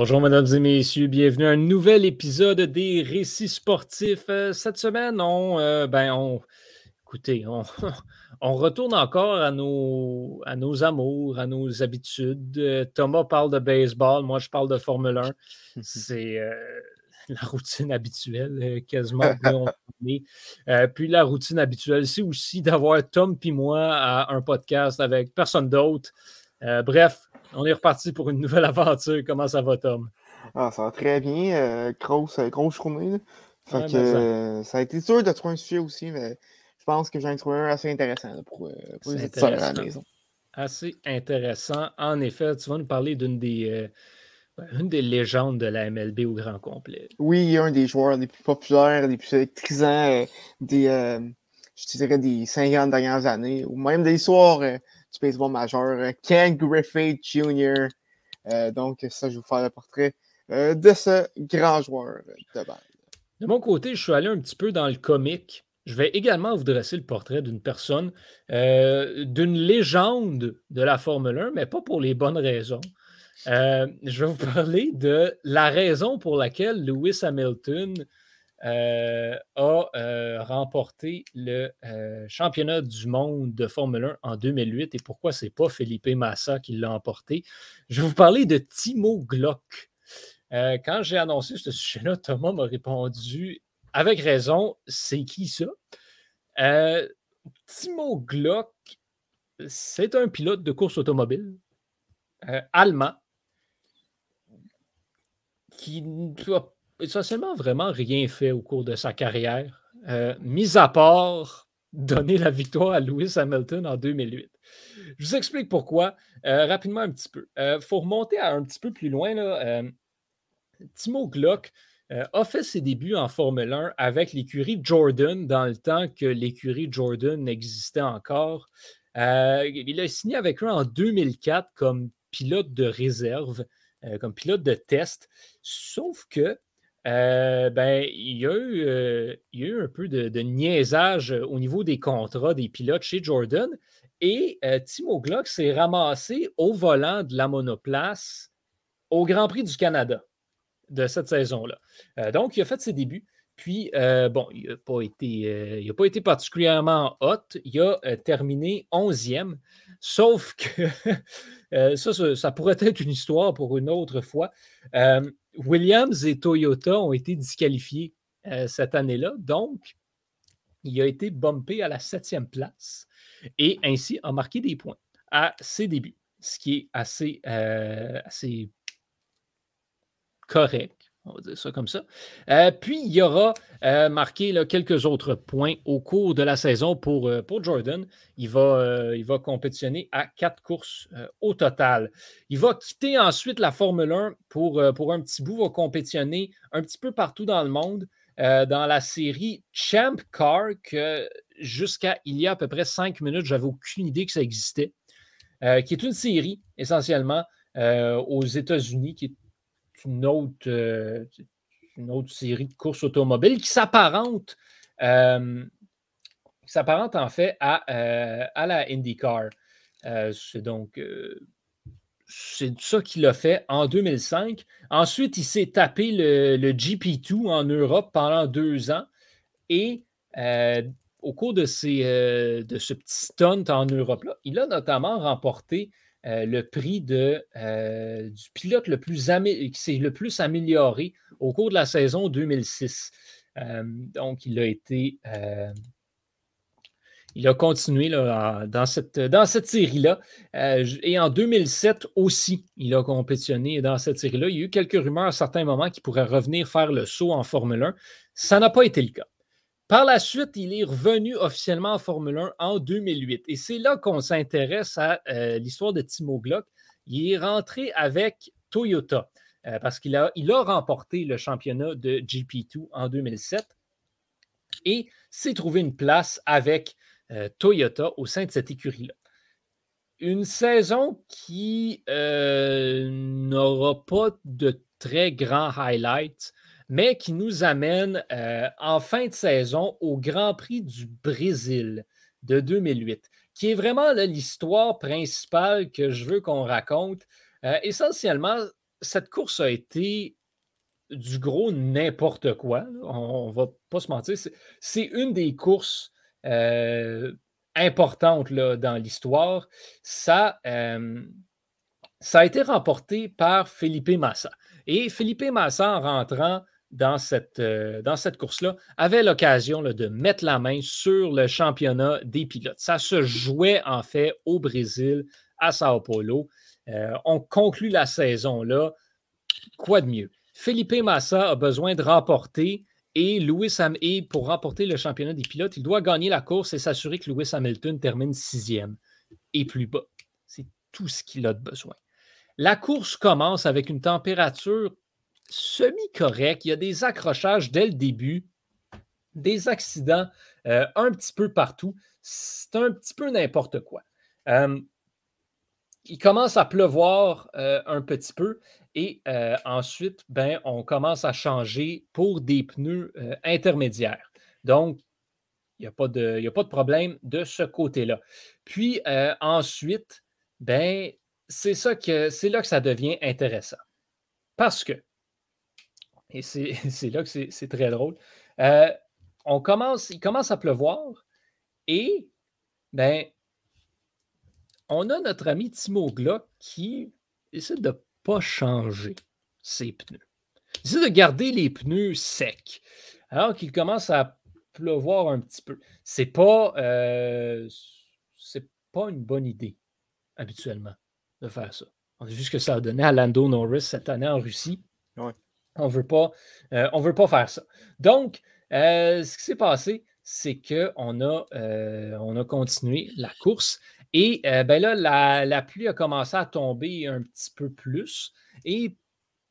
Bonjour, mesdames et messieurs. Bienvenue à un nouvel épisode des Récits sportifs. Euh, cette semaine, on, euh, ben, on, écoutez, on, on, retourne encore à nos, à nos amours, à nos habitudes. Euh, Thomas parle de baseball, moi je parle de Formule 1. C'est la routine habituelle, quasiment. puis la routine habituelle, c'est aussi d'avoir Tom puis moi à un podcast avec personne d'autre. bref, on est reparti pour une nouvelle aventure. Comment ça va, Tom? Ah, ça va très bien. Euh, grosse, euh, grosse journée. Fait que, euh, ça a été dur de trouver un sujet aussi, mais je pense que j'en ai trouvé un assez intéressant pour, pour les à la maison. Assez intéressant. En effet, tu vas nous parler d'une des, une des légendes de la MLB au grand complet. Oui, un des joueurs les plus populaires, les plus électrisants des, je dirais, des 50 dernières années, ou même des histoires du baseball majeur, euh, Ken Griffith Jr. Euh, donc, ça, je vais vous faire le portrait euh, de ce grand joueur de balle. De mon côté, je suis allé un petit peu dans le comique. Je vais également vous dresser le portrait d'une personne, d'une légende de la Formule 1, mais pas pour les bonnes raisons. je vais vous parler de la raison pour laquelle Lewis Hamilton euh, a euh, remporté le euh, championnat du monde de Formule 1 en 2008 et pourquoi c'est pas Felipe Massa qui l'a emporté? Je vais vous parler de Timo Glock. quand j'ai annoncé ce sujet-là, Thomas m'a répondu avec raison, c'est qui ça? Timo Glock, c'est un pilote de course automobile allemand qui a essentiellement vraiment rien fait au cours de sa carrière, euh, mis à part donner la victoire à Lewis Hamilton en 2008. Je vous explique pourquoi euh, rapidement un petit peu. Il euh, faut remonter un petit peu plus loin. Là, Timo Glock a fait ses débuts en Formule 1 avec l'écurie Jordan dans le temps que l'écurie Jordan existait encore. il a signé avec eux en 2004 comme pilote de réserve, comme pilote de test. Sauf que euh, ben, il y, a eu, euh, il y a eu un peu de, niaisage euh, au niveau des contrats des pilotes chez Jordan. Et Timo Glock s'est ramassé au volant de la monoplace au Grand Prix du Canada de cette saison-là. donc, il a fait ses débuts. Puis, bon, il n'a pas, été, pas été particulièrement hot. Il a terminé 11e. Sauf que ça, ça, pourrait être une histoire pour une autre fois. Williams et Toyota ont été disqualifiés euh, cette année-là. Donc, il a été bumpé à la septième place et ainsi a marqué des points à ses débuts, ce qui est assez, euh, assez correct on va dire ça comme ça. Euh, puis, il y aura euh, marqué quelques autres points au cours de la saison pour, euh, pour Jordan. Il va, il va compétitionner à quatre courses au total. Il va quitter ensuite la Formule 1 pour, pour un petit bout, va compétitionner un petit peu partout dans le monde. dans la série Champ Car, que jusqu'à il y a à peu près cinq minutes, j'avais aucune idée que ça existait, qui est une série essentiellement aux États-Unis, qui est une autre, euh, une autre série de courses automobiles qui s'apparente, euh, s'apparente en fait à, euh, à la IndyCar. c'est donc c'est ça qu'il a fait en 2005. Ensuite, il s'est tapé le, GP2 en Europe pendant deux ans. Et au cours de, ces, de ce petit stunt en Europe-là, il a notamment remporté euh, le prix de, euh, du pilote le plus qui s'est le plus amélioré au cours de la saison 2006. Euh, donc, il a été. il a continué dans cette, dans cette série-là. et en 2007 aussi, il a compétitionné dans cette série-là. Il y a eu quelques rumeurs à certains moments qu'il pourrait revenir faire le saut en Formule 1. Ça n'a pas été le cas. Par la suite, il est revenu officiellement en Formule 1 en 2008. Et c'est là qu'on s'intéresse à euh, l'histoire de Timo Glock. Il est rentré avec Toyota euh, parce qu'il a, remporté le championnat de GP2 en 2007 et s'est trouvé une place avec euh, Toyota au sein de cette écurie-là. Une saison qui n'aura pas de très grands highlights mais qui nous amène euh, en fin de saison au Grand Prix du Brésil de 2008, qui est vraiment l'histoire principale que je veux qu'on raconte. Euh, essentiellement, cette course a été du gros n'importe quoi. On, ne va pas se mentir. C'est une des courses euh, importantes là, dans l'histoire. Ça, ça a été remporté par Felipe Massa. Et Felipe Massa, en rentrant dans cette, euh, dans cette course-là, avait l'occasion de mettre la main sur le championnat des pilotes. Ça se jouait en fait au Brésil, à Sao Paulo. on conclut la saison là. Quoi de mieux? Felipe Massa a besoin de remporter et Lewis et pour remporter le championnat des pilotes, il doit gagner la course et s'assurer que Lewis Hamilton termine sixième et plus bas. C'est tout ce qu'il a de besoin. La course commence avec une température semi-correcte. Il y a des accrochages dès le début, des accidents euh, un petit peu partout. C'est un petit peu n'importe quoi. Euh, il commence à pleuvoir euh, un petit peu et ensuite, ben, on commence à changer pour des pneus intermédiaires. Donc, il n'y a, pas de, problème de ce côté-là. Puis ensuite, ben, c'est c'est là que ça devient intéressant. Parce que, et c'est là que c'est très drôle, on commence, il commence à pleuvoir et ben, on a notre ami Timo Glock qui essaie de ne pas changer ses pneus. Il essaie de garder les pneus secs alors qu'il commence à pleuvoir un petit peu. C'est pas, euh, pas une bonne idée habituellement de faire ça. On a vu ce que ça a donné à Lando Norris cette année en Russie. On ne veut, pas, euh, veut pas faire ça. Donc, euh, ce qui s'est passé, c'est qu'on a, on a continué la course et euh, ben là, la, pluie a commencé à tomber un petit peu plus. Et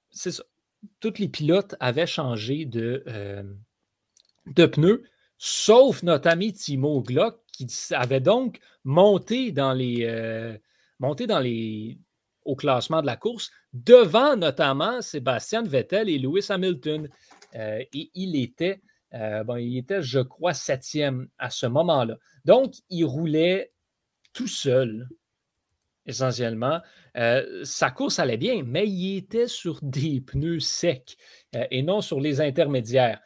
c'est ça. Tous les pilotes avaient changé de, euh, de pneus, sauf notre ami Timo Glock, qui avait donc monté dans les. Euh, monté dans les au classement de la course, devant notamment Sébastien Vettel et Lewis Hamilton. et il était, bon, il était, je crois, septième à ce moment-là. Donc, il roulait tout seul, essentiellement. Euh, sa course allait bien, mais il était sur des pneus secs euh, et non sur les intermédiaires.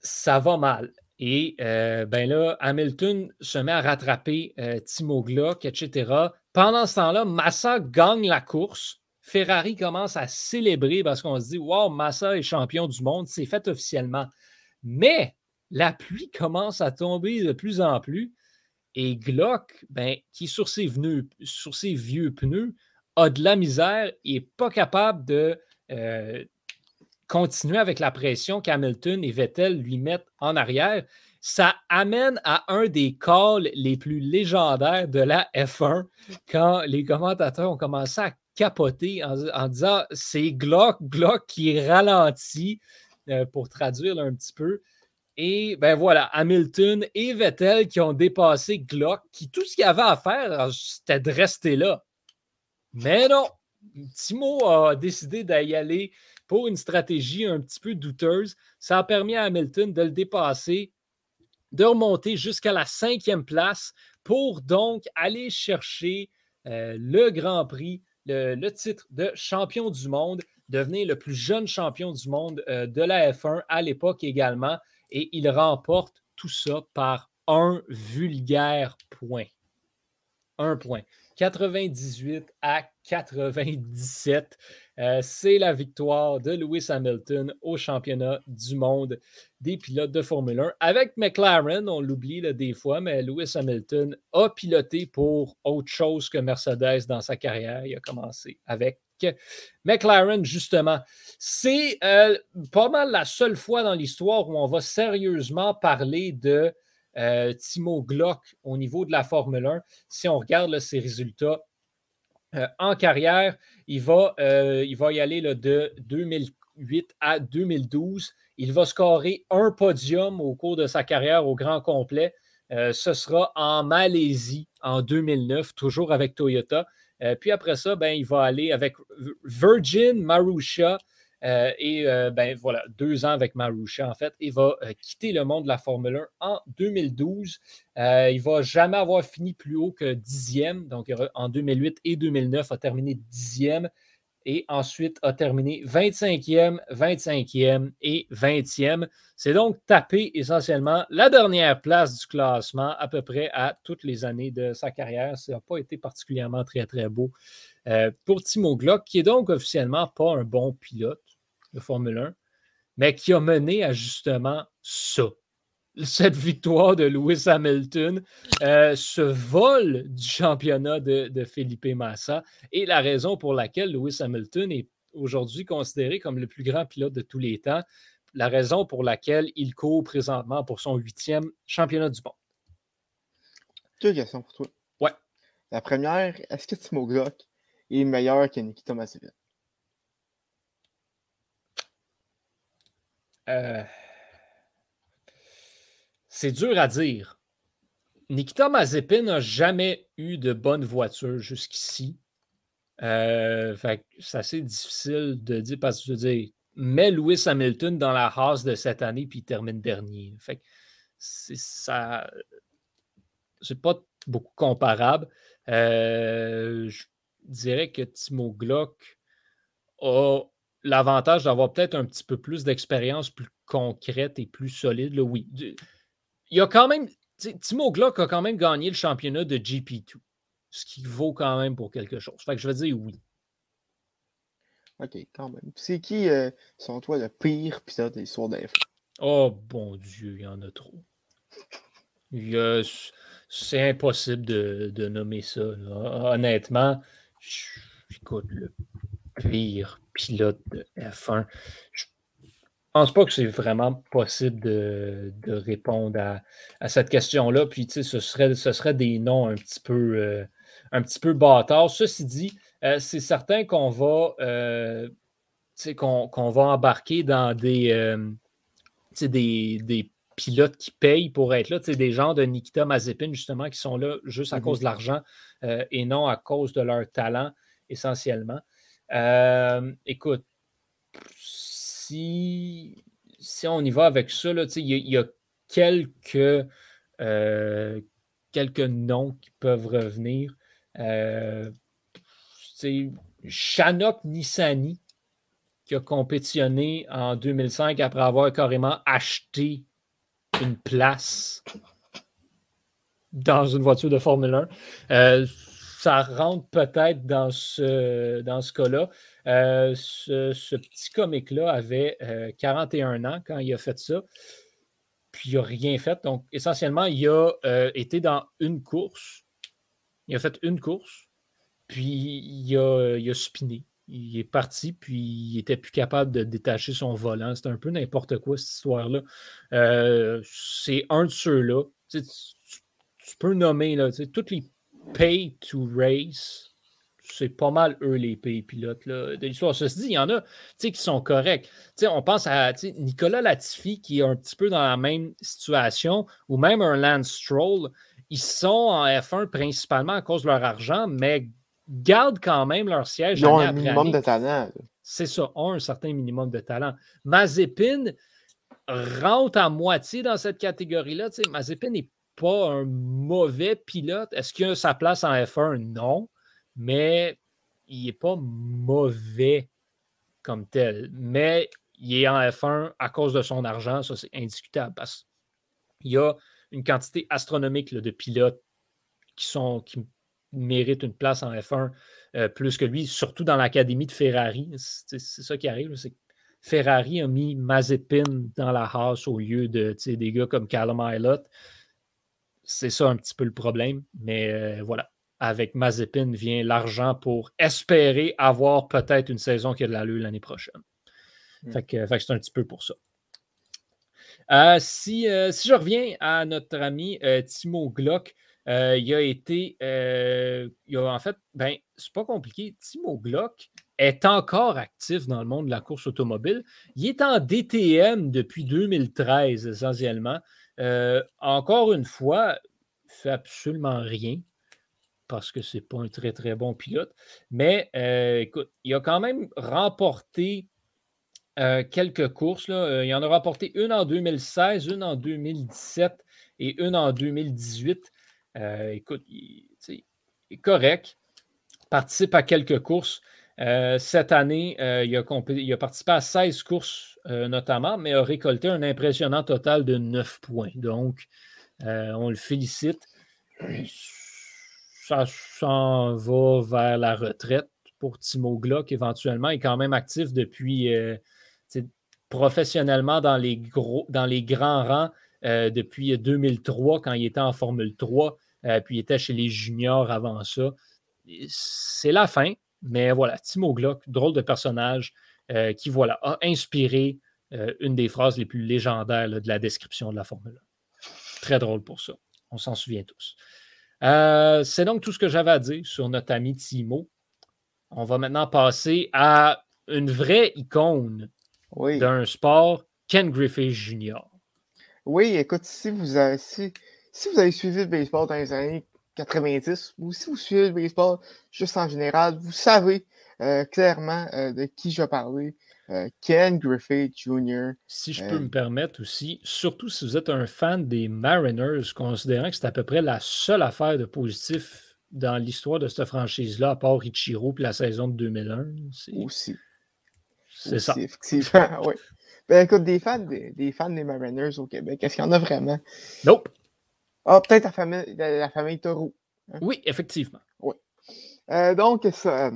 Ça va mal. Et euh, ben là, Hamilton se met à rattraper Timo Glock, etc. Pendant ce temps-là, Massa gagne la course. Ferrari commence à célébrer parce qu'on se dit Wow, Massa est champion du monde, c'est fait officiellement. Mais la pluie commence à tomber de plus en plus. Et Glock, ben, qui sur ses, sur ses vieux pneus, a de la misère et n'est pas capable de euh, continuer avec la pression qu'Hamilton et Vettel lui mettent en arrière. Ça amène à un des calls les plus légendaires de la F1 quand les commentateurs ont commencé à capoter en, disant c'est Glock, Glock qui ralentit euh, pour traduire un petit peu. Et ben voilà, Hamilton et Vettel qui ont dépassé Glock, qui tout ce qu'il avait à faire, c'était de rester là. Mais non, Timo a décidé d'y aller pour une stratégie un petit peu douteuse. Ça a permis à Hamilton de le dépasser, de remonter jusqu'à la cinquième place pour donc aller chercher euh, le Grand Prix, le, titre de champion du monde, devenir le plus jeune champion du monde euh, de la F1 à l'époque également et il remporte tout ça par un vulgaire point. Un point. 98 à 97. Euh, c'est la victoire de Lewis Hamilton au championnat du monde des pilotes de Formule 1. Avec McLaren, on l'oublie des fois, mais Lewis Hamilton a piloté pour autre chose que Mercedes dans sa carrière. Il a commencé avec McLaren, justement. C'est euh, pas mal la seule fois dans l'histoire où on va sérieusement parler de euh, Timo Glock au niveau de la Formule 1. Si on regarde ses résultats euh, en carrière, il va, il va y aller de 2008 à 2012. Il va scorer un podium au cours de sa carrière au grand complet. ce sera en Malaisie en 2009, toujours avec Toyota. Euh, puis après ça, ben, il va aller avec Virgin Marusha. Euh, et euh, ben voilà, deux ans avec Marusha, en fait. Il va quitter le monde de la Formule 1 en 2012. il ne va jamais avoir fini plus haut que dixième. Donc, en 2008 et 2009, a terminé dixième. et ensuite a terminé 25e, 25e et 20e. C'est donc tapé essentiellement la dernière place du classement à peu près à toutes les années de sa carrière. Ça n'a pas été particulièrement très, très beau euh, pour Timo Glock, qui est donc officiellement pas un bon pilote de Formule 1, mais qui a mené à justement ça cette victoire de Lewis Hamilton, euh, ce vol du championnat de, de, Felipe Massa et la raison pour laquelle Lewis Hamilton est aujourd'hui considéré comme le plus grand pilote de tous les temps, la raison pour laquelle il court présentement pour son huitième championnat du monde. Deux questions pour toi. Ouais. La première, est-ce que Timo Glock est meilleur que Nikita Mazepin? Euh... C'est dur à dire. Nikita Mazepin n'a jamais eu de bonne voiture jusqu'ici. Euh, c'est assez difficile de dire parce que je veux dire, mets Lewis Hamilton dans la race de cette année puis il termine dernier. Fait c'est ça. C'est pas beaucoup comparable. Euh, je dirais que Timo Glock a l'avantage d'avoir peut-être un petit peu plus d'expérience plus concrète et plus solide. Là, oui il y a quand même. Timo Glock a quand même gagné le championnat de GP2, ce qui vaut quand même pour quelque chose. Fait que je vais dire oui. OK, quand même. C'est qui, euh, selon toi, le pire pilote de l'histoire d'F1? Oh, bon Dieu, il y en a trop. C'est impossible de, nommer ça. Honnêtement, écoute, le pire pilote de F1, je pense pas que c'est vraiment possible de, répondre à, cette question-là. Puis, tu sais, ce serait, ce serait des noms un petit peu, euh, un petit peu bâtards. Ceci dit, euh, c'est certain qu'on va, euh, va embarquer dans des, des, des, pilotes qui payent pour être là. Des gens de Nikita Mazepin, justement, qui sont là juste à mm-hmm. cause de l'argent et non à cause de leur talent, essentiellement. écoute, si, on y va avec ça, il y, a quelques, euh, quelques noms qui peuvent revenir. Euh, Shanok Nissani, qui a compétitionné en 2005 après avoir carrément acheté une place dans une voiture de Formule 1. Euh, ça rentre peut-être dans ce, dans ce cas-là. Euh, ce, petit comique-là avait 41 euh, ans quand il a fait ça. Puis il n'a rien fait. Donc, essentiellement, il a été dans une course. Il a fait une course. Puis il a, il a spiné. Il est parti, puis il n'était plus capable de détacher son volant. C'est un peu n'importe quoi, cette histoire-là. c'est un de ceux-là. Tu, peux nommer là, toutes les pay to race c'est pas mal eux les pays pilotes là, de l'histoire. Ceci dit, il y en a qui sont corrects. on pense à Nicolas Latifi qui est un petit peu dans la même situation, ou même un Lance Stroll. Ils sont en F1 principalement à cause de leur argent, mais gardent quand même leur siège. Ils ont un minimum de talent. C'est ça, ont un certain minimum de talent. Mazepin rentre à moitié dans cette catégorie-là. Mazepin n'est pas un mauvais pilote. Est-ce qu'il a sa place en F1? Non mais il n'est pas mauvais comme tel. Mais il est en F1 à cause de son argent, ça c'est indiscutable parce qu'il y a une quantité astronomique de pilotes qui, sont, qui méritent une place en F1 euh, plus que lui, surtout dans l'académie de Ferrari. C'est ça qui arrive. Ferrari a mis Mazepin dans la race au lieu de des gars comme Callum Ilott. C'est ça un petit peu le problème, mais euh, voilà avec Mazepin vient l'argent pour espérer avoir peut-être une saison qui a de l'allure l'année prochaine. Hmm. Fait que, c'est un petit peu pour ça. Euh, si, si, je reviens à notre ami Timo Glock, il a été. il a, en fait, ben, c'est pas compliqué. Timo Glock est encore actif dans le monde de la course automobile. Il est en DTM depuis 2013, essentiellement. encore une fois, il fait absolument rien parce que ce n'est pas un très, très bon pilote. Mais euh, écoute, il a quand même remporté euh, quelques courses. Là. Euh, il en a remporté une en 2016, une en 2017 et une en 2018. Écoute, il, est correct. Participe à quelques courses. cette année, il a, il, a participé à 16 courses notamment, mais a récolté un impressionnant total de 9 points. Donc, on le félicite. Ça s'en va vers la retraite pour Timo Glock éventuellement. Il est quand même actif depuis professionnellement dans les, gros, dans les grands rangs depuis 2003 quand il était en Formule 3, puis il était chez les juniors avant ça. C'est la fin, mais voilà, Timo Glock, drôle de personnage qui voilà, a inspiré une des phrases les plus légendaires de la description de la Formule 1. Très drôle pour ça. On s'en souvient tous. c'est donc tout ce que j'avais à dire sur notre ami Timo. On va maintenant passer à une vraie icône d'un sport, Ken Griffith Jr. Oui, écoute, si vous, avez, si, vous avez suivi le baseball dans les années 90 ou si vous suivez le baseball juste en général, vous savez euh, clairement euh, de qui je vais parler. Euh, Ken Griffith Jr. Si je peux me permettre aussi, surtout si vous êtes un fan des Mariners, considérant que c'est à peu près la seule affaire de positif dans l'histoire de cette franchise-là, à part Ichiro et la saison de 2001. Aussi. C'est ça. Effectivement, oui. Ben écoute, des fans des, fans des Mariners au Québec, est-ce qu'il y en a vraiment? Nope. Ah, peut-être la famille, la, famille Taureau. Hein? Oui, effectivement. Oui. Euh, donc, ça, euh,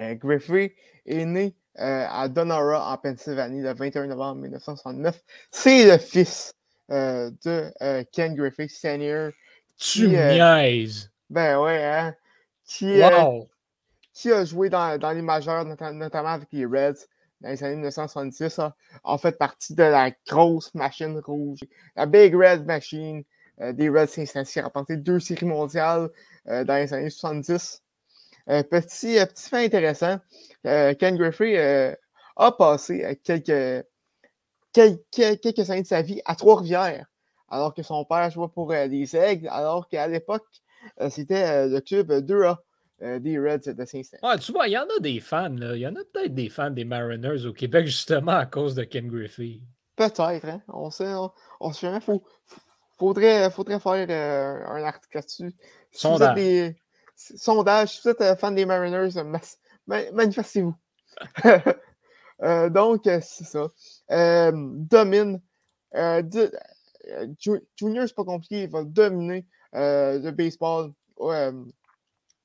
euh, Griffey est né à Donora, en Pennsylvanie, le 21 novembre 1969. C'est le fils de Ken Griffey Senior. Tu niaises! Ben ouais, hein? Qui, wow qui a joué dans, dans les majeurs, notamment avec les Reds dans les années 1966, a, fait partie de la grosse machine rouge, la Big Red Machine euh, des Reds Cincinnati, a remporté deux séries mondiales euh, dans les années 70. Euh, petit, petit fait intéressant, Ken Griffey a passé quelques, quelques, quelques années de sa vie à Trois-Rivières, alors que son père jouait pour les Aigles, alors qu'à l'époque, c'était le club 2A. Euh, des Reds de Saint-Saëns. Ouais, tu vois, il y en a des fans. Là. Il y en a peut-être des fans des Mariners au Québec, justement, à cause de Ken Griffey. Peut-être, hein? On sait, on, sait jamais. Faut, faudrait, faudrait faire euh, un article là-dessus. sondage. des, sondage. Si vous êtes euh, fan des Mariners, manifestez-vous. donc, c'est ça. domine. Junior, c'est pas compliqué. Il va dominer le baseball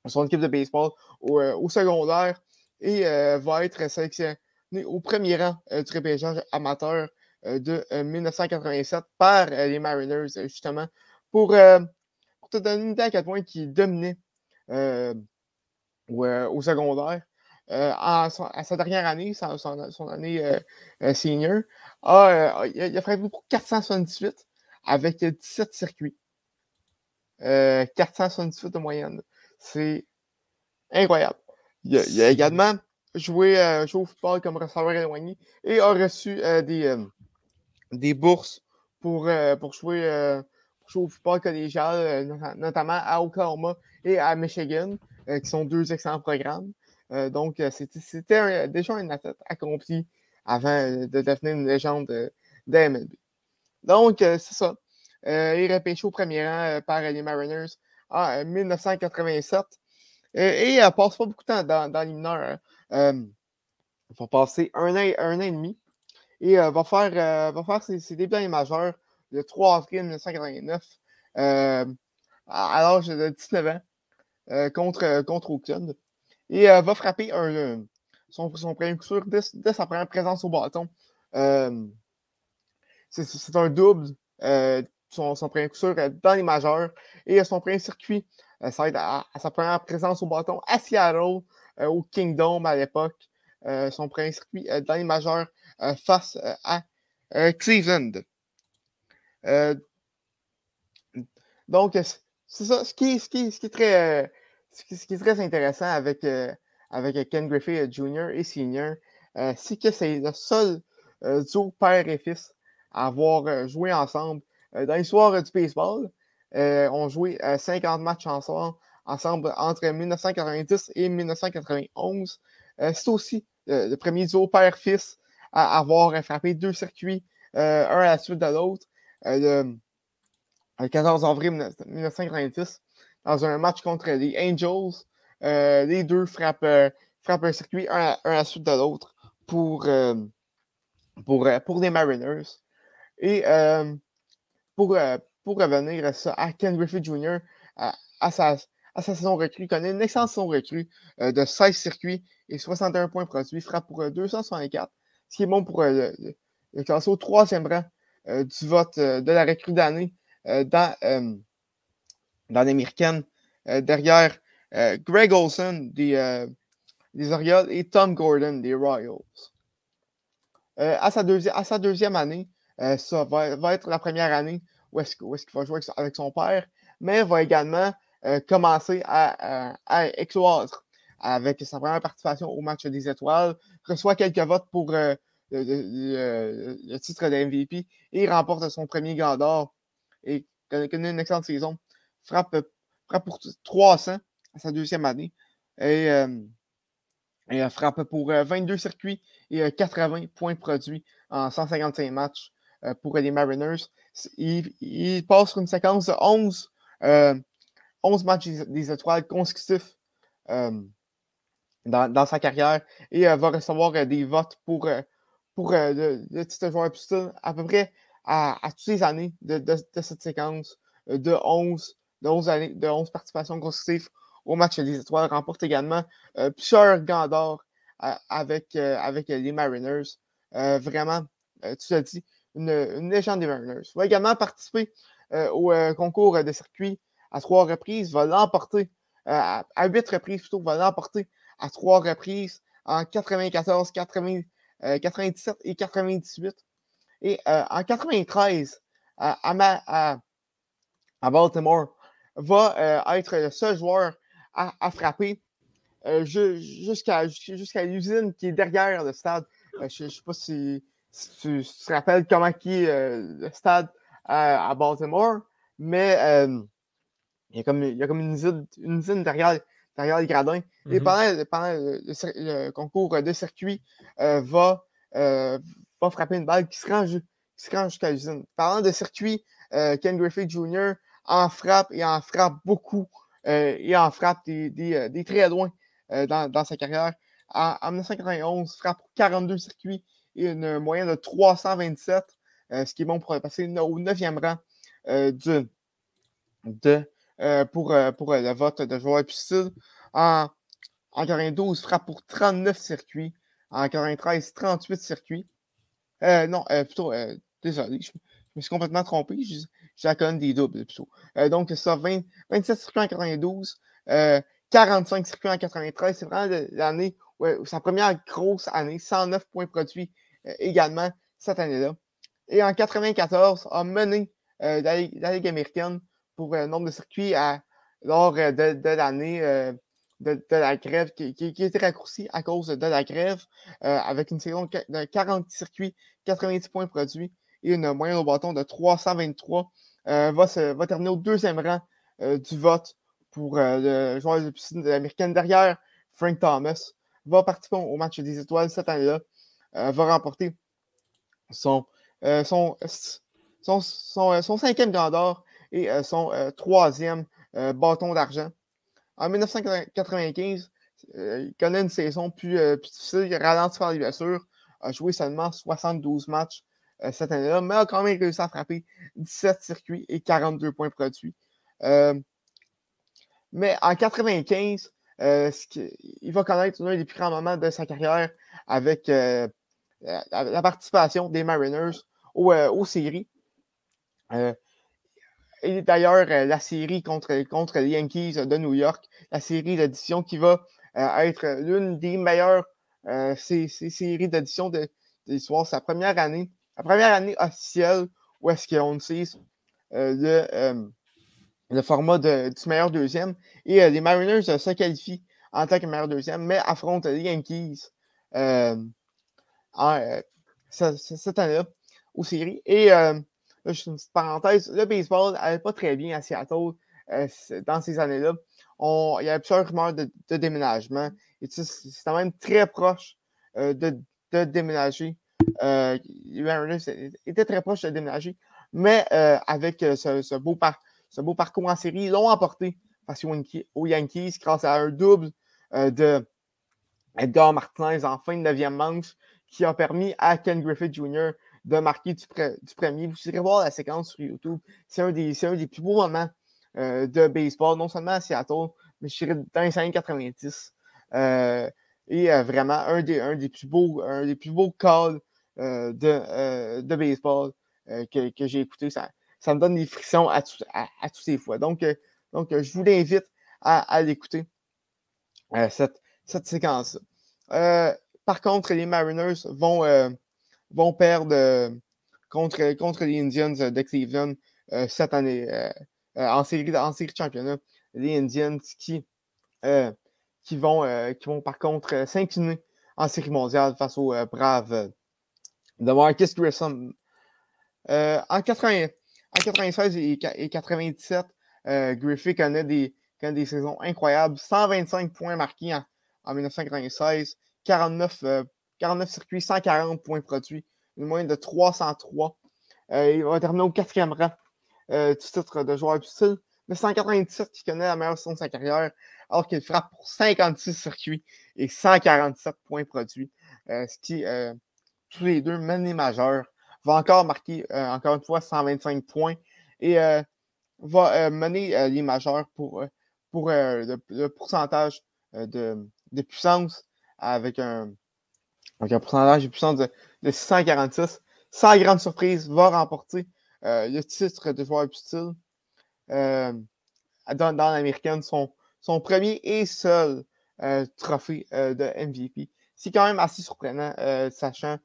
son équipe de baseball au, euh, secondaire et euh, va être sélectionné au premier rang euh, du repêchage amateur de 1987 par les Mariners, justement, pour, te donner une idée à quel point il dominait au, secondaire. à sa dernière année, son, année senior, il a frappé pour 478 avec 17 circuits. 478 de moyenne. C'est incroyable. Il a, également joué, euh, joué, au football comme receveur éloigné et a reçu euh, des, euh, des bourses pour, pour, jouer, au football collégial, notamment à Oklahoma et à Michigan, qui sont deux excellents programmes. donc, c'était déjà un athlète accompli avant de devenir une légende de, MLB. Donc, c'est ça. il est repêché au premier rang par les Mariners en 1987. Et, elle ne passe pas beaucoup de temps dans, les mineurs. Hein. il va passer un an, un et demi. Et euh, va faire, euh, va faire ses, débuts dans les majeurs le 3 avril 1989 euh, à, l'âge de 19 ans contre, contre Oakland. Et va frapper un, son, son premier coup sûr dès, sa première présence au bâton. c'est un double son, premier coup sûr dans les majeurs et son premier circuit euh, ça être à, sa première présence au bâton à Seattle, euh, au Kingdom à l'époque. Euh, son premier circuit dans les majeurs face à Cleveland. donc, c'est ça. Ce qui, ce, qui, ce, qui est très, ce, qui, est très intéressant avec, avec Ken Griffey Jr. et Senior, c'est que c'est le seul duo père et fils à avoir joué ensemble dans l'histoire du baseball. Euh, ont joué 50 matchs ensemble, ensemble entre 1990 et 1991. Euh, c'est aussi euh, le premier duo père-fils à avoir frappé deux circuits, un à la suite de l'autre, le, 14 avril 1990, dans un match contre les Angels. les deux frappent, frappe un circuit un à, la suite de l'autre pour, pour, pour les Mariners. Et pour, pour revenir à ça, à Ken Griffith Jr., à, sa, à sa saison recrue, il connaît une excellente saison recrue de 16 circuits et 61 points produits, frappe pour 264, ce qui est bon pour le, classé au troisième rang du vote de la recrue d'année dans, dans l'américaine, derrière Greg Olson des, Orioles et Tom Gordon des Royals. à, sa deuxième année, ça va, être la première année où est-ce qu'il va jouer avec son père, mais va également commencer à, à, avec sa première participation au match des étoiles, reçoit quelques votes pour le, titre de MVP et remporte son premier gant d'or. Et connaît une excellente saison. Frappe, frappe pour 300 à sa deuxième année. Et, et frappe pour 22 circuits et 80 points produits en 155 matchs pour les Mariners. Il, passe sur une séquence de 11, 11 matchs des, étoiles consécutifs dans, sa carrière et va recevoir des votes pour, pour le, titre joueur plus à peu près à, toutes les années de, cette séquence de 11, de 11, années, de 11 participations consécutives au match des étoiles. Remporte également plusieurs gants d'or avec, avec les Mariners. vraiment, tu l'as dit, une, légende des Mariners. Il va également participer au concours de circuit à trois reprises, va l'emporter à, huit reprises plutôt, va l'emporter à trois reprises en 94, 97 et 98. Et en 93, à, à, Baltimore, va être le seul joueur à, frapper jusqu'à l'usine qui est derrière le stade. je ne sais pas si, tu, te rappelles comment qui est le stade à Baltimore, mais il y a comme, il y a comme une, usine, une usine derrière, derrière les gradins. Et mm-hmm. pendant, le, concours de circuit, va, va frapper une balle qui se rend, jusqu'à l'usine. Parlant de circuit, Ken Griffith Jr. en frappe et en frappe beaucoup et en frappe des, des, des très loin dans, dans, sa carrière. En, en, 1991, frappe 42 circuits une moyenne de 327, ce qui est bon pour passer au 9e rang de, de euh, pour, euh, euh, le vote de joueurs plus En, en 92, frappe pour 39 circuits. En 93, 38 circuits. non, plutôt, désolé, je, me suis complètement trompé. J'ai la colonne des doubles plutôt. donc, ça, 27 circuits en 92, 45 circuits en 93. C'est vraiment l'année, sa première grosse année, 109 points produits également cette année-là. Et en 94, a mené la, Ligue américaine pour un nombre de circuits lors euh, de, l'année euh, de, la grève qui, qui, a été raccourci à cause de la grève euh, avec une saison de 40 circuits, 90 points produits et une moyenne au bâton de 323. va, va terminer au deuxième rang du vote pour le joueur de piscine de l'américaine derrière Frank Thomas. Va participer au match des étoiles cette année-là. va remporter son, son, son, cinquième grandeur et son troisième bâton d'argent. En 1995, il connaît une saison plus, difficile, il ralenti par les blessures, a joué seulement 72 matchs cette année-là, mais a quand même réussi à frapper 17 circuits et 42 points produits. mais en 1995, il va connaître l'un des plus grands moments de sa carrière avec la, participation des Mariners aux, séries. Et d'ailleurs, euh, la série contre, les Yankees de New York, la série d'édition qui va euh, être l'une des meilleures euh, séries d'édition de, l'histoire. La première année, la première année officielle où est-ce qu'on utilise le, le format de, du meilleur deuxième. Et les Mariners se qualifient en tant que meilleur deuxième, mais affrontent les Yankees cette année-là aux séries. Et je une petite parenthèse, le baseball n'allait pas très bien à Seattle euh, dans ces années-là. Il y avait plusieurs rumeurs de, déménagement. Et c'était même très proche euh, de, déménager. Euh, les Mariners étaient très proches de déménager. Mais avec ce, beau ce beau parcours en série, l'ont emporté face aux Yankees grâce à un double de, Edgar Martinez en fin de 9e manche qui a permis à Ken Griffith Jr. de marquer du, premier. Vous irez voir la séquence sur YouTube. C'est un, des, un des plus beaux moments euh, de baseball, non seulement à Seattle, mais je dirais dans les années 90. Euh, et euh, vraiment un des, un des plus beaux, un des plus beaux calls de, de baseball que, que j'ai écouté. Ça, ça me donne des frictions à, à, à toutes les fois. Donc, donc je vous l'invite à, l'écouter, cette, cette séquence-là. par contre, les Mariners vont, perdre contre, les Indians de Cleveland cette année en, série, de championnat. Les Indians qui, qui, vont, qui vont par contre s'incliner en série mondiale face aux Braves de Marcus Grissom. en, 80, en 96 et, 97, Griffith connaît des, des saisons incroyables. 125 points marqués en, 1996, 49, 49 circuits, 140 points produits, une moyenne de 303. il va terminer au quatrième rang du titre de joueur du style. Mais 197 qui connaît la meilleure saison de sa carrière, alors qu'il frappe pour 56 circuits et 147 points produits. ce qui, tous les deux, mène les majeurs. Va encore marquer, encore une fois, 125 points et va mener les majeurs pour, pour le, pourcentage de, de, puissance avec un, avec un pourcentage de puissance de, de 646. Sans grande surprise, va remporter euh, le titre de joueur du style euh, dans, l'américaine, son, son premier et seul euh, trophée de MVP. C'est quand même assez surprenant, sachant,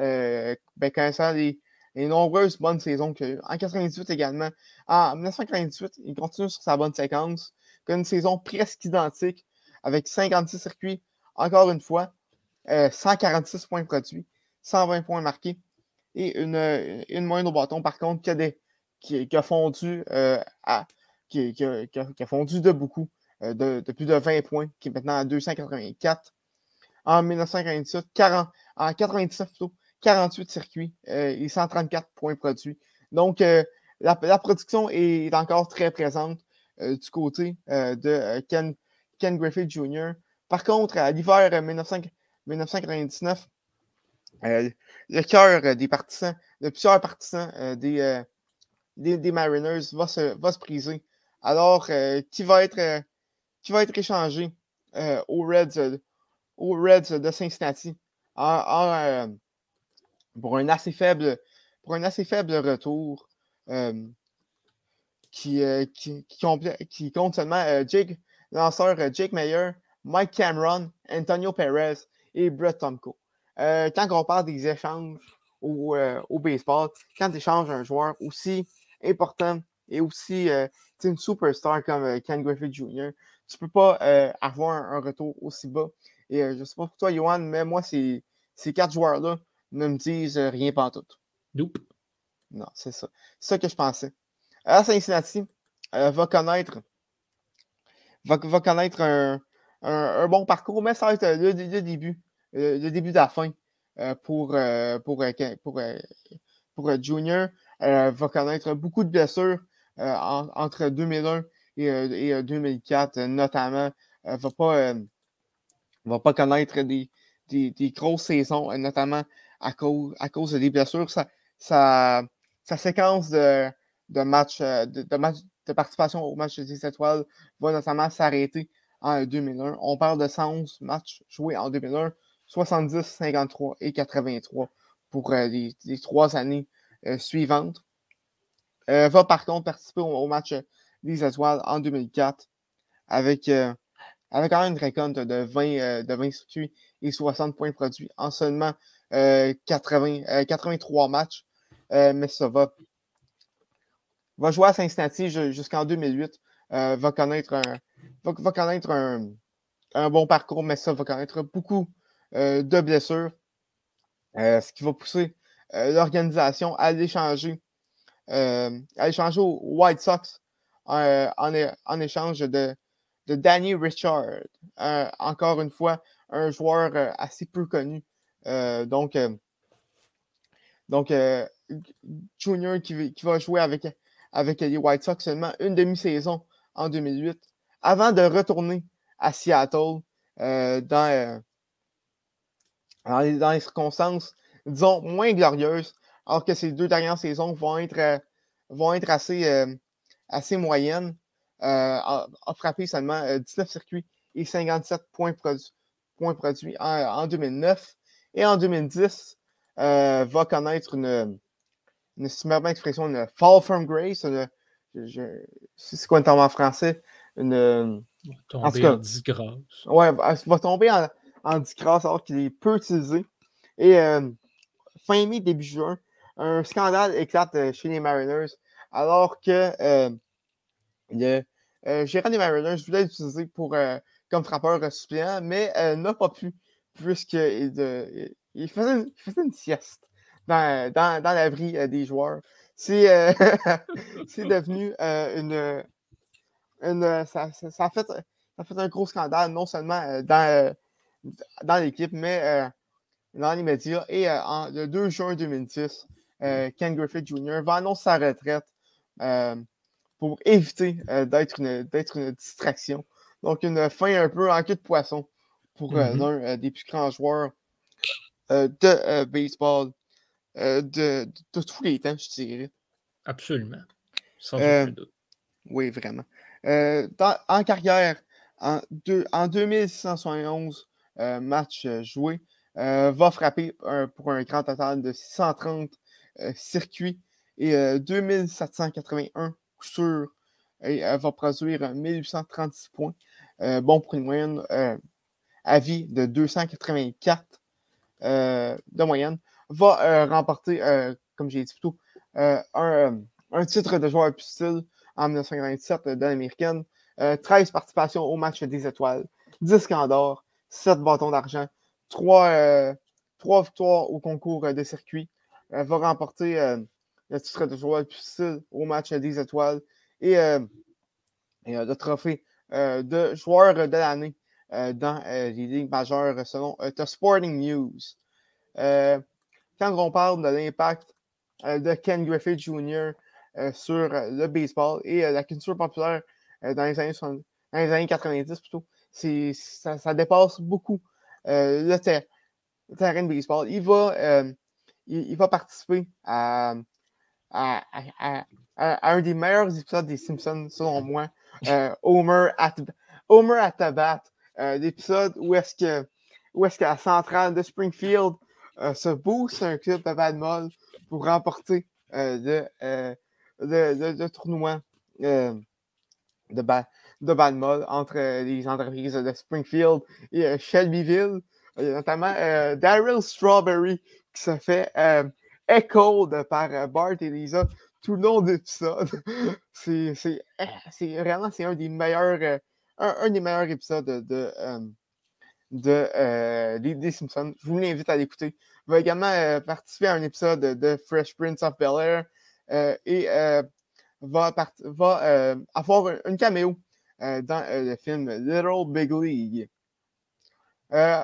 ben, connaissant les, nombreuses bonnes saisons qu'il a eues. En 98 également. En 1998, il continue sur sa bonne séquence, qui une saison presque identique, avec 56 circuits, encore une fois, 146 points produits, 120 points marqués et une, euh, une au bâton, par contre, qui a, des, qui, a fondu euh, à, qui, a, fondu de beaucoup, euh, de, plus de 20 points, qui est maintenant à 284. En 1997, 40, en 99 plutôt, 48 circuits et 134 points produits. Donc, la, la, production est encore très présente du côté de Ken, Griffith Jr. Par contre, à l'hiver 1999, euh, le cœur euh, des partisans, de plusieurs partisans euh, des, des, Mariners va se, va se briser. Alors, qui, va être, qui va être échangé aux, Reds, aux Reds de Cincinnati en, pour un assez faible pour un assez faible retour qui, qui, qui, compte seulement Jake, lanceur Jake Mayer, Mike Cameron, Antonio Perez et Brett Tomko. Euh, quand on parle des échanges au, euh, au baseball, quand tu échanges un joueur aussi important et aussi euh, une superstar comme Ken Griffith Jr., tu ne peux pas avoir un, retour aussi bas. Et je ne sais pas pour toi, Johan, mais moi, ces quatre joueurs-là ne me disent rien tout. Nope. Non, c'est ça. C'est ça que je pensais. À Cincinnati, va connaître va, va connaître un, un, bon parcours, mais ça va être le début euh, le début de la fin euh, pour, euh, pour, pour, pour Junior. va connaître beaucoup de blessures entre 2001 et, 2004, notamment. va pas va pas connaître des, des, des, grosses saisons, notamment à cause, des blessures. Sa, sa, séquence de, de de participation au match des étoiles va notamment s'arrêter en 2001. On parle de 111 matchs joués en 2001, 70, 53 et 83 pour euh, les, trois années euh, suivantes. Euh, va par contre participer au, match des étoiles en 2004 avec, avec quand une récolte de 20, de 20 circuits et 60 points produits en seulement 80, 83 matchs. mais ça va, va jouer à Cincinnati jusqu'en 2008. va connaître, un, bon parcours, mais ça va connaître beaucoup euh, de blessures, euh, ce qui va pousser euh, l'organisation à l'échanger, aux White Sox en, échange de, de Danny Richard. encore une fois, un joueur assez peu connu. Donc, donc Junior qui, va jouer avec, les White Sox seulement une demi-saison en 2008, avant de retourner à Seattle dans, dans les, circonstances, disons, moins glorieuses, alors que ces deux dernières saisons vont être, assez, assez moyennes. a, frappé seulement 19 circuits et 57 points, produits en, 2009. Et en 2010, va connaître une, une expression, une fall from grace. c'est quoi le terme en français? Une, tomber en, disgrâce. Ouais, elle va tomber en, en disgrâce alors qu'il est peu utilisé. Et euh, fin mai, début juin, un scandale éclate euh, chez les Mariners alors que euh, le gérant des Mariners voulait l'utiliser pour, comme frappeur suppléant, mais n'a pas pu puisqu'il il faisait, une sieste dans, dans, dans l'abri des joueurs. C'est devenu une. une ça, a fait, ça a fait un gros scandale, non seulement dans dans l'équipe, mais euh, dans les médias. Et euh, le 2 juin 2010, euh, Ken Griffith Jr. va annoncer sa retraite pour éviter d'être une, une, distraction. Donc, une fin un peu en queue de poisson pour mm-hmm. l'un des plus grands joueurs de baseball de, tous les temps, je dirais. Absolument. Sans doute. Oui, vraiment. en carrière, en, deux, en 2171, euh, match euh, joué, euh, va frapper pour un grand total de 630 circuits et 2781 coups sûrs. Et va produire 1836 points. bon pour une moyenne à vie de 284 de moyenne. Va remporter, comme j'ai dit plus tôt, un, titre de joueur plus style en 1997 de l'américaine. 13 participations au match des étoiles, 10 d'or, 7 bâtons d'argent, 3, euh, victoires au concours euh, de circuit. Va remporter euh, le titre de joueur plus au match des étoiles et, le trophée de joueur de l'année dans les ligues majeures selon The Sporting News. quand on parle de l'impact de Ken Griffith Jr. sur le baseball et la culture populaire dans les années, dans les années 90 plutôt, ça, ça, dépasse beaucoup euh, le, terrain de baseball. Il va, euh, il, va participer à, à, un des meilleurs épisodes des Simpsons, selon moi. Euh, Homer at, Homer. L'épisode où est-ce que où est-ce la centrale de Springfield se booste un club de badminton pour remporter le, le, tournoi de, bas de bad entre euh, les entreprises de Springfield et euh, Shelbyville. notamment euh, Daryl Strawberry qui se fait echo par Bart et Lisa tout le long de l'épisode. c'est vraiment un des meilleurs un, des meilleurs épisodes de, de, des, Simpsons. Je vous l'invite à l'écouter. Il va également participer à un épisode de Fresh Prince of Bel Air et va, va avoir une caméo euh, dans euh, le film Little Big League. Euh,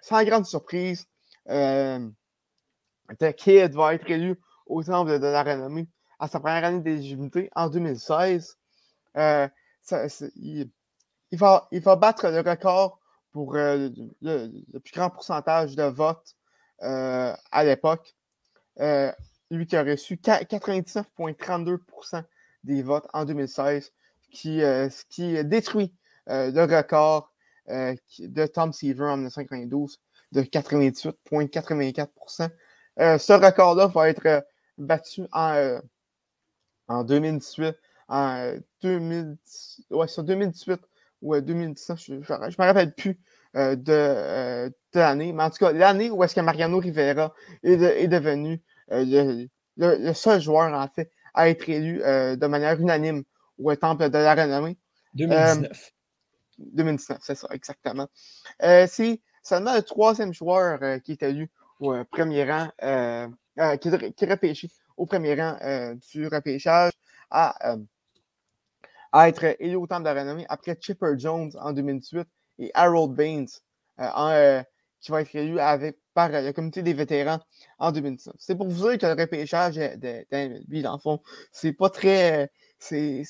sans grande surprise, The Kid va être élu au Temple de la Renommée à sa première année d'éligibilité en 2016. il, va, il, va, battre le record pour le, plus grand pourcentage de votes à l'époque. lui qui a reçu 99,32% des votes en 2016 qui, euh, ce qui détruit euh, le record euh, de Tom Seaver en 1992 de 98,84%. ce record-là va être battu en, en 2018, en 2018 ou 2019, je ne me rappelle plus de, l'année, mais en tout cas, l'année où est-ce que Mariano Rivera est, devenu le, le, seul joueur, en fait, à être élu de manière unanime au Temple de la Renommée. 2019. 2019, c'est ça, exactement. Euh, c'est seulement le troisième joueur euh, qui est élu au premier rang, euh, qui, est repêché au premier rang du repêchage à, à, être élu au Temple de la Renommée après Chipper Jones en 2018 et Harold Baines qui va être élu avec, par le comité des vétérans en 2019. C'est pour vous dire que le repêchage de, dans le fond, c'est pas très c'est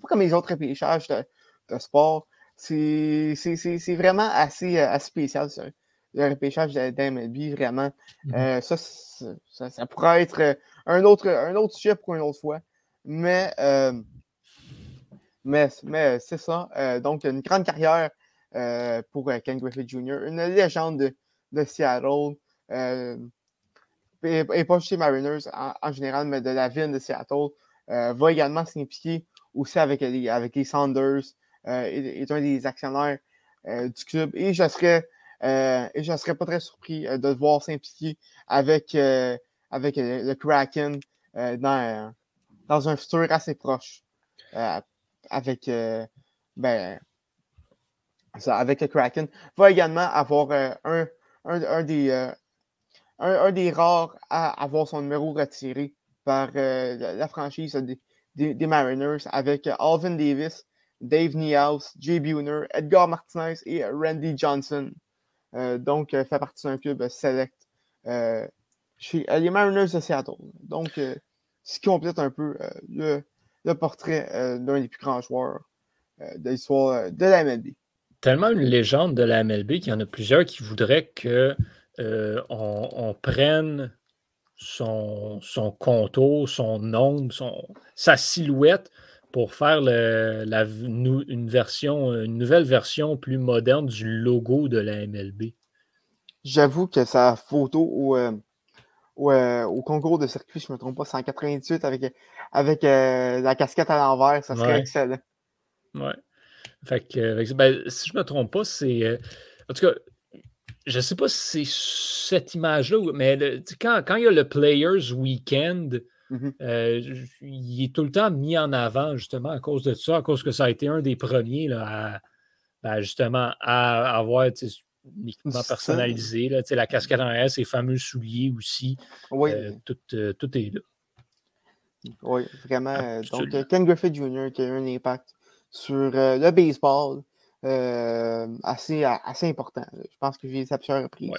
pas comme les autres repêchages de, de sport. C'est vraiment assez, euh, spécial, le repêchage d'MLB, vraiment. Mhm. ça, ça, pourrait être un autre, un autre sujet pour une autre fois. Mais, mais, mais c'est ça. donc, une grande carrière pour Ken Griffith Jr., une légende de, Seattle et, pas chez Mariners en, général, mais de la ville de Seattle, euh, va également s'impliquer aussi avec les, avec Sanders, euh, est, un des actionnaires euh, du club. Et je serais, et je serais pas très surpris de le voir s'impliquer avec, avec le, Kraken dans, dans un futur assez proche. Avec, ben, ça, avec le Kraken. Va également avoir un, un, un, des un, des rares à avoir son numéro retiré par euh, la, franchise des, Mariners avec euh, Alvin Davis, Dave Niehaus, Jay Buhner, Edgar Martinez et Randy Johnson. Euh, donc, fait partie d'un club select chez les Mariners de Seattle. Donc, ce qui complète un peu le, le, portrait d'un des plus grands joueurs de l'histoire de la MLB. Tellement une légende de la MLB qu'il y en a plusieurs qui voudraient que euh, on, prenne son, contour, son ombre, sa silhouette pour faire la, une, version, une nouvelle version plus moderne du logo de la MLB. J'avoue que sa photo au, euh, euh, au, concours de circuit, je ne me trompe pas, c'est en 98 avec, avec la casquette à l'envers, ça serait excellent. Ouais. Fait que, ben, si je ne me trompe pas, c'est. en tout cas, je ne sais pas si c'est cette image-là, mais quand, quand, il y a le Players Weekend, mm-hmm. euh, il est tout le temps mis en avant, justement, à cause de ça, à cause que ça a été un des premiers là, à, ben, justement, à avoir un équipement personnalisé. Là, la cascade en arrière, ses fameux souliers aussi. Oui. Euh, tout, euh, tout, est là. Oui, vraiment. Donc, Ken Griffith Jr. qui a eu un impact sur le baseball, euh, assez, assez important. Je pense que j'ai ça plusieurs reprises. Oui,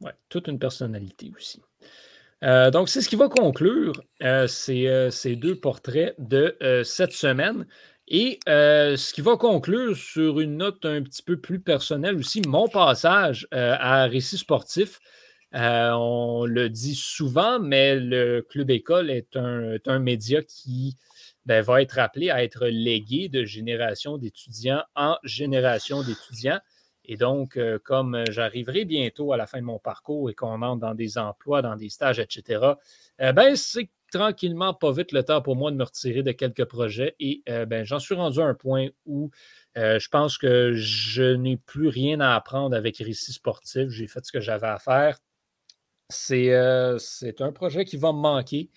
ouais. toute une personnalité aussi. Euh, donc, c'est ce qui va conclure euh, ces, deux portraits de cette semaine. Et ce qui va conclure sur une note un petit peu plus personnelle aussi, mon passage à Récit sportif. on le dit souvent, mais le Club École est un, média qui ben, va être appelé à être légué de génération d'étudiants en génération d'étudiants. Et donc, euh, comme j'arriverai bientôt à la fin de mon parcours et qu'on entre dans des emplois, dans des stages, etc., euh, ben, c'est tranquillement, pas vite le temps pour moi de me retirer de quelques projets. Et euh, ben, j'en suis rendu à un point où je pense que je n'ai plus rien à apprendre avec Récit sportif. J'ai fait ce que j'avais à faire. C'est un projet qui va me manquer.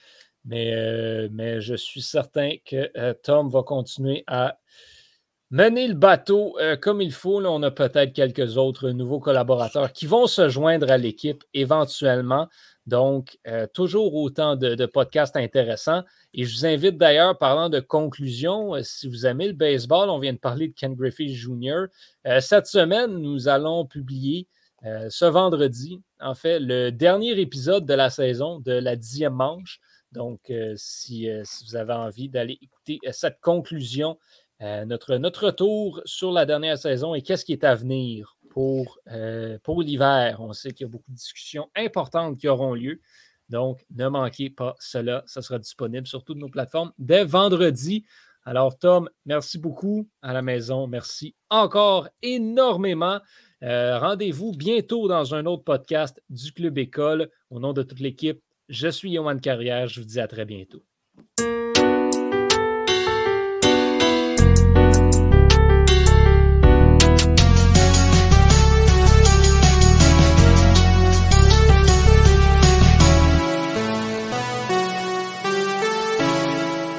Mais, euh, mais je suis certain que euh, Tom va continuer à mener le bateau euh, comme il faut. Là, on a peut-être quelques autres nouveaux collaborateurs qui vont se joindre à l'équipe éventuellement. Donc, toujours autant de, podcasts intéressants. Et je vous invite d'ailleurs, parlant de conclusion, si vous aimez le baseball, on vient de parler de Ken Griffith Jr. cette semaine, nous allons publier ce vendredi, en fait, le dernier épisode de la saison de la dixième manche. Donc, euh, euh, si, vous avez envie d'aller écouter euh, cette conclusion, notre, notre retour sur la dernière saison et qu'est-ce qui est à venir pour, pour l'hiver. On sait qu'il y a beaucoup de discussions importantes qui auront lieu. Donc, ne manquez pas cela. Ça sera disponible sur toutes nos plateformes dès vendredi. Alors, Tom, merci beaucoup à la maison. Merci encore énormément. Rendez-vous bientôt dans un autre podcast du Club École. Au nom de toute l'équipe, je suis Yohan Carrière. Je vous dis à très bientôt.